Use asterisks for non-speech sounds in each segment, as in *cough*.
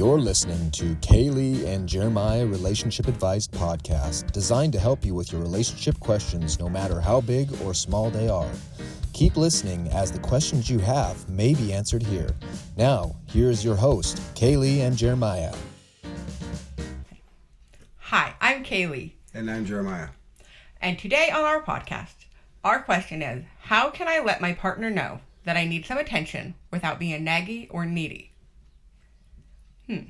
You're listening to Kaylee and Jeremiah Relationship Advice Podcast, designed to help you with your relationship questions no matter how big or small they are. Keep listening as the questions you have may be answered here. Now, here's your host, Kaylee and Jeremiah. Hi, I'm Kaylee, And I'm Jeremiah. and today on our podcast, our question is How can I let my partner know that I need some attention without being naggy or needy? Hmm.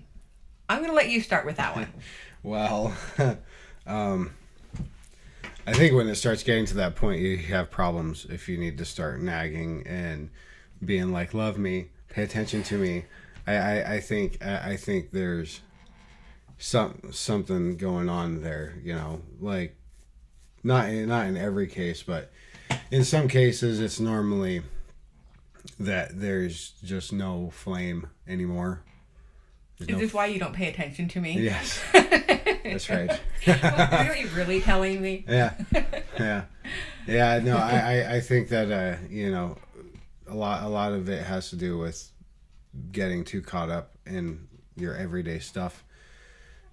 I'm going to let you start with that one. *laughs* Well, *laughs* um, I think when it starts getting to that point, you have problems if you need to start nagging and being like, "Love me, pay attention to me." I, I, I think I, I think there's some something going on there. You know, like not not in every case, but in some cases, it's normally that there's just no flame anymore. There's Is no this why you don't pay attention to me? Yes, *laughs* that's right. Are you really telling me? *laughs* yeah, yeah, yeah. No, I, I, I think that uh, you know, a lot, a lot of it has to do with getting too caught up in your everyday stuff,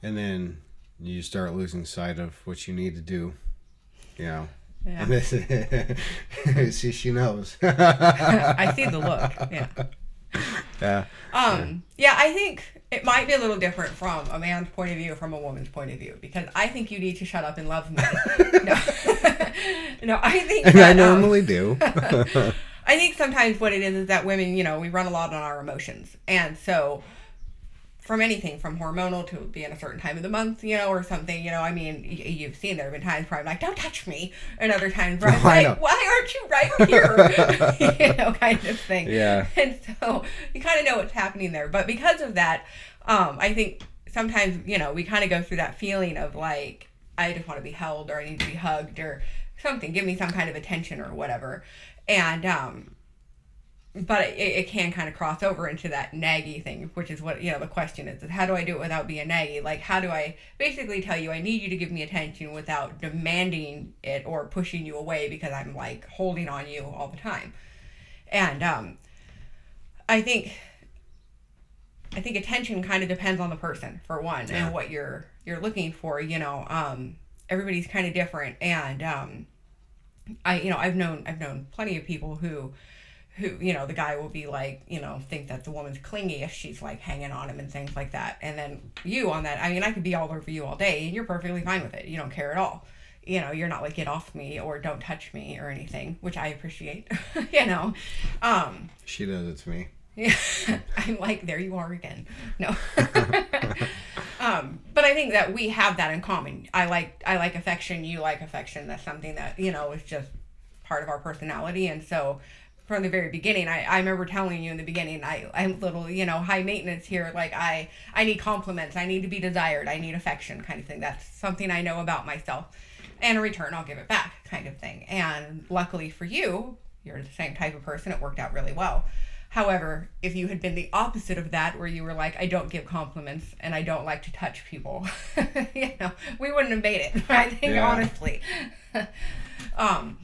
and then you start losing sight of what you need to do. You know. Yeah. This, *laughs* see, she knows. I see the look. Yeah. yeah. Um, yeah, I think it might be a little different from a man's point of view from a woman's point of view because I think you need to shut up and love me. *laughs* no, *laughs* no, I think And that, I um, normally do. *laughs* I think sometimes what it is is that women, you know, we run a lot on our emotions, and so from anything from hormonal to being a certain time of the month, you know, or something, you know, I mean, y- you've seen there have been times where I'm like, don't touch me, and other times where I'm *laughs* know. like, why aren't you right here, *laughs* *laughs* you know, kind of thing. Yeah. And so you kind of know what's happening there, but because of that, um, I think sometimes you know we kind of go through that feeling of like I just want to be held or I need to be hugged or something. Give me some kind of attention or whatever, and um, but it, it can kind of cross over into that naggy thing, which is what you know the question is: is how do I do it without being naggy? Like how do I basically tell you I need you to give me attention without demanding it or pushing you away because I'm like holding on you all the time, and um, I think I think attention kind of depends on the person for one Yeah. and what you're you're looking for. You know, um, everybody's kind of different, and um, I you know I've known I've known plenty of people who who you know the guy will be like you know think that the woman's clingy if she's like hanging on him and things like that, and then you on that I mean I could be all over you all day and you're perfectly fine with it. You don't care at all. You know, you're not like get off me or don't touch me or anything, which I appreciate. *laughs* you know, um, she does it to me. yeah, *laughs* I'm like, there you are again. No. *laughs* um, but I think that we have that in common. I like I like affection. You like affection. That's something that you know is just part of our personality. And so, from the very beginning, I, I remember telling you in the beginning, I I'm a little you know high maintenance here. Like I I need compliments. I need to be desired. I need affection, kind of thing. That's something I know about myself. And in return, I'll give it back, kind of thing. And luckily for you, you're the same type of person. It worked out really well. However, if you had been the opposite of that, where you were like, I don't give compliments and I don't like to touch people, *laughs* you know, we wouldn't have made it. *laughs* I think Yeah. honestly. *laughs* um,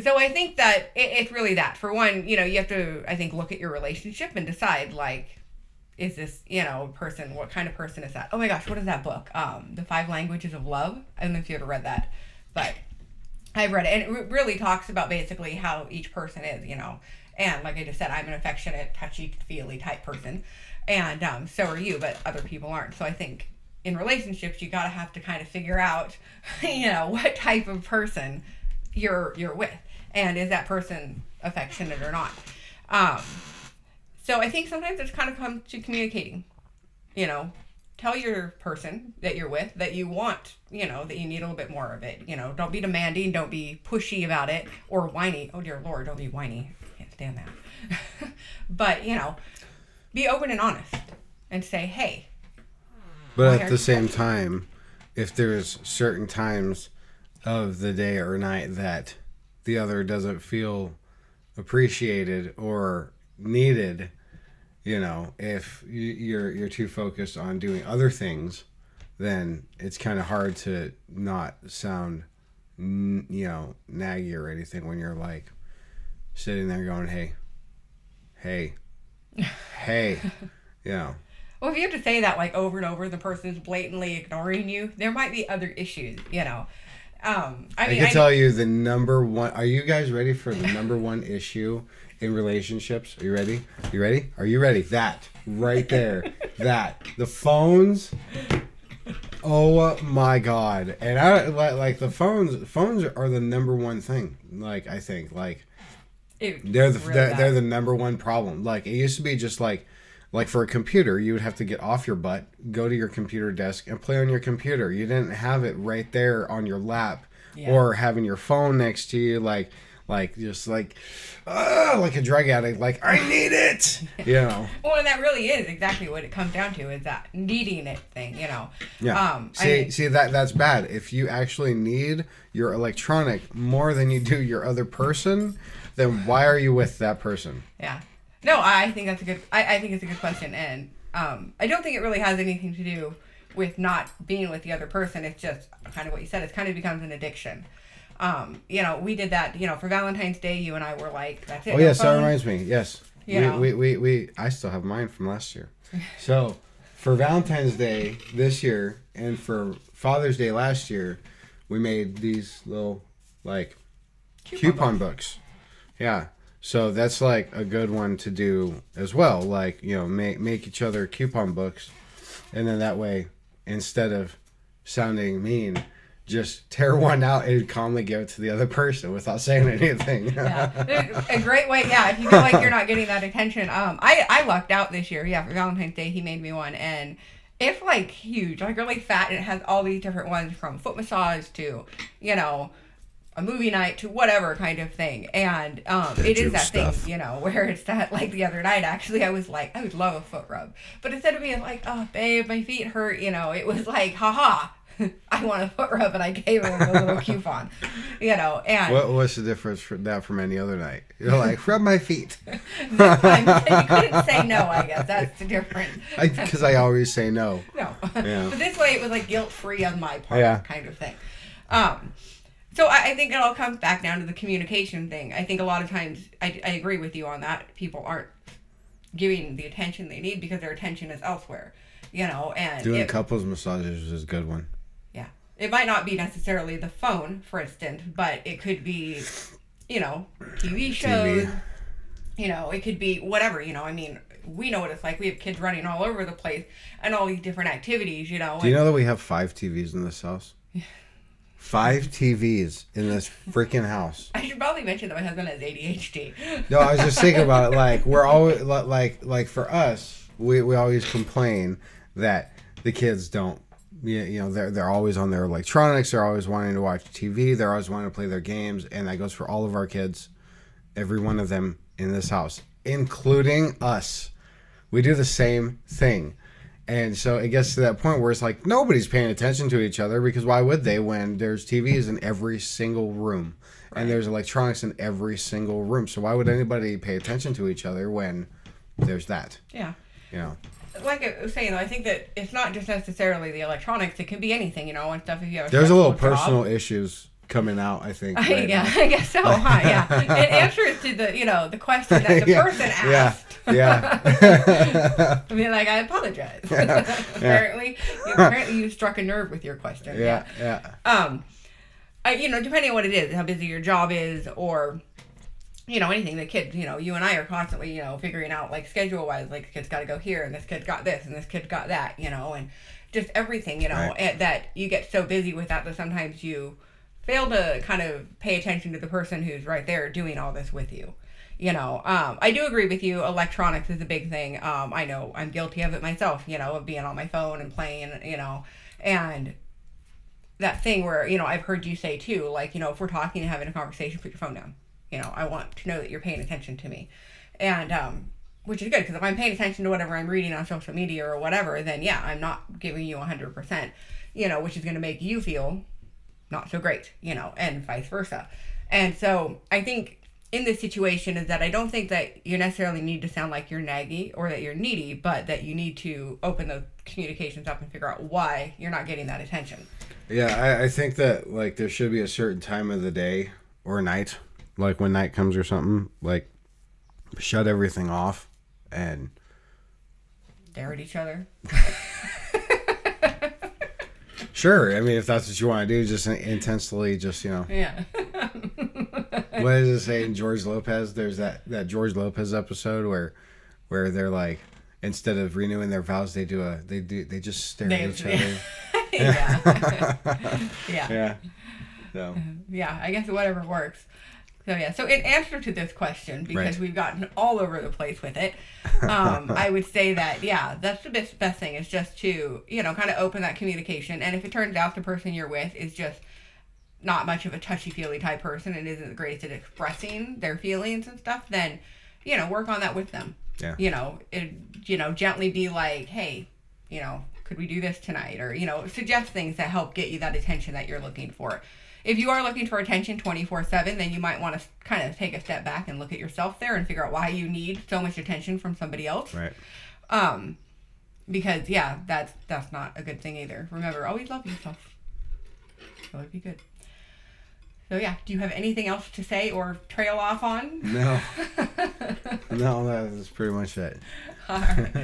so I think that it, it's really that. For one, you know, you have to, I think, look at your relationship and decide like, is this, you know, person? What kind of person is that? Oh my gosh, what is that book? Um, The Five Languages of Love. I don't know if you ever read that, but I've read it, and it re- really talks about basically how each person is, you know. And like I just said, I'm an affectionate, touchy feely type person, and um, so are you, but other people aren't. So I think in relationships, you gotta have to kind of figure out, *laughs* you know, what type of person you're you're with, and is that person affectionate or not. Um, so I think sometimes it's kind of come to communicating, you know, tell your person that you're with that you want, you know, that you need a little bit more of it. You know, don't be demanding, don't be pushy about it or whiny. Oh dear lord, don't be whiny. I can't stand that. *laughs* but, you know, be open and honest and say, "Hey, But at the same time, if there's certain times of the day or night that the other doesn't feel appreciated or needed, you know, if you- you're you're too focused on doing other things, then it's kind of hard to not sound, you know, naggy or anything when you're like sitting there going, "Hey, hey, hey," *laughs* you know. Well, if you have to say that like over and over, the person is blatantly ignoring you. There might be other issues, you know. Um, I I, mean, can I- tell you the number one. Are you guys ready for the number one issue in relationships? Are you ready? You ready? Are you ready? That right there. *laughs* that the phones. Oh my god! And I like like the phones. Phones are the number one thing. Like I think like it- they're the really they're, they're the number one problem. Like it used to be just like like for a computer, you would have to get off your butt, go to your computer desk, and play on your computer. You didn't have it right there on your lap, Yeah. or having your phone next to you, like like just like ah, like a drug addict. Like I need it, *laughs* you know. Well, and that really is exactly what it comes down to is that needing it thing, you know. Yeah. Um, I see, mean- see that that's bad. If you actually need your electronic more than you do your other person, then why are you with that person? Yeah. No, I think that's a good. I, I think it's a good question, and um, I don't think it really has anything to do with not being with the other person. It's just kind of what you said. It kind of becomes an addiction. Um, you know, we did that. You know, for Valentine's Day, you and I were like, "That's it." Oh no yes, that reminds me. Yes, You we, know. we, we we I still have mine from last year. *laughs* So for Valentine's Day this year and for Father's Day last year, we made these little like coupon, books. Yeah. So that's like a good one to do as well. Like you know, make make each other coupon books, and then that way, instead of sounding mean. Just tear *laughs* one out and calmly give it to the other person without saying anything. yeah, *laughs* a great way. Yeah, if you feel like you're not getting that attention, um, I I lucked out this year. Yeah, for Valentine's Day, he made me one, and it's like huge, like really fat, and it has all these different ones from foot massage to, you know, a movie night to whatever kind of thing. And um, it is that stuff. thing, you know, *laughs* where it's that like the other night. Actually, I was like, I would love a foot rub, but instead of being like, oh babe, my feet hurt, you know, it was like, haha. *laughs* I want a foot rub, and I gave him a little *laughs* coupon, you know, and What what's the difference from that from any other night? You're like rub my feet this time you couldn't say no. I guess that's the difference. because I, always say no. No, Yeah. but this way it was like guilt free on my part, Yeah. kind of thing. Um, so I, I think it all comes back down to the communication thing. I think a lot of times I, I agree with you on that. People aren't giving the attention they need because their attention is elsewhere, you know. And Doing it, couples massages is a good one. yeah, it might not be necessarily the phone, for instance, but it could be, you know, TV shows. You know, it could be whatever. You know, I mean, we know what it's like. We have kids running all over the place and all these different activities. You know, Do you know that we have five TVs in this house? *laughs* Five TVs in this freaking house. I should probably mention that my husband has ADHD. No, I was just thinking about it. Like we're always like like for us, we, we always complain that the kids don't. You you know they're they're always on their electronics. They're always wanting to watch TV. They're always wanting to play their games, and that goes for all of our kids, every one of them in this house, including us. We do the same thing. And so it gets to that point where it's like nobody's paying attention to each other because why would they when there's TVs in every single room and there's electronics in every single room? So why would anybody pay attention to each other when there's that? Yeah. You know, Like I was saying, though, I think that it's not just necessarily the electronics. It can be anything, you know, and stuff. If you have a there's a little job. personal issues coming out. I think. *laughs* right yeah, now. I guess so. Huh? Yeah, it answers to the you know the question that the *laughs* Yeah, person yeah, asked. Yeah. *laughs* I mean, like I apologize. *laughs* apparently, you, apparently you struck a nerve with your question. yeah, yeah. um I, you know depending on what it is how busy your job is or you know anything the kids you know you and i are constantly you know figuring out like schedule wise like this kid's got to go here and this kid's got this and this kid's got that you know and just everything you know Right. and that you get so busy with that that sometimes you fail to kind of pay attention to the person who's right there doing all this with you you know um, i do agree with you electronics is a big thing um, i know i'm guilty of it myself you know of being on my phone and playing you know and that thing where you know I've heard you say too, like you know if we're talking and having a conversation, put your phone down. You know I want to know that you're paying attention to me, and um, which is good because if I'm paying attention to whatever I'm reading on social media or whatever, then yeah, I'm not giving you hundred percent. You know, which is going to make you feel not so great. You know, and vice versa. And so I think in this situation is that I don't think that you necessarily need to sound like you're naggy or that you're needy, but that you need to open those communications up and figure out why you're not getting that attention. Yeah, I, I think that like there should be a certain time of the day or night, like when night comes or something, like shut everything off and Stare at each other. Sure. I mean, if that's what you want to do, just intensely, just you know. Yeah. *laughs* what does it say in George Lopez? There's that that George Lopez episode where where they're like instead of renewing their vows, they do a they do they just stare They- at each *laughs* other. yeah. yeah. *laughs* Yeah. So Yeah, I guess whatever works. So yeah, so in answer to this question, because Right. we've gotten all over the place with it, um, *laughs* I would say that yeah, that's the best best thing is just to you know kind of open that communication, and if it turns out the person you're with is just not much of a touchy feely type person and isn't the greatest at expressing their feelings and stuff, then you know work on that with them. Yeah. You know, it, you know, gently be like, hey, you know, could we do this tonight? Or, you know, suggest things that help get you that attention that you're looking for. If you are looking for attention 24 7, then you might want to kind of take a step back and look at yourself there and figure out why you need so much attention from somebody else. right. Um, because yeah, that's that's not a good thing either. Remember, always love yourself. That would be good. So yeah, do you have anything else to say or trail off on? No. *laughs* no, that is pretty much it. Alright.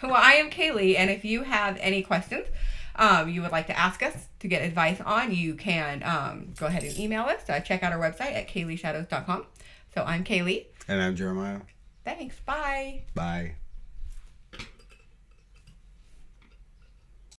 well, I am Kaylee, and if you have any questions um, you would like to ask us to get advice on, you can um, go ahead and email us. Uh, check out our website at kayleeshadows.com. So I'm Kaylee. And I'm Jeremiah. Thanks. Bye. Bye.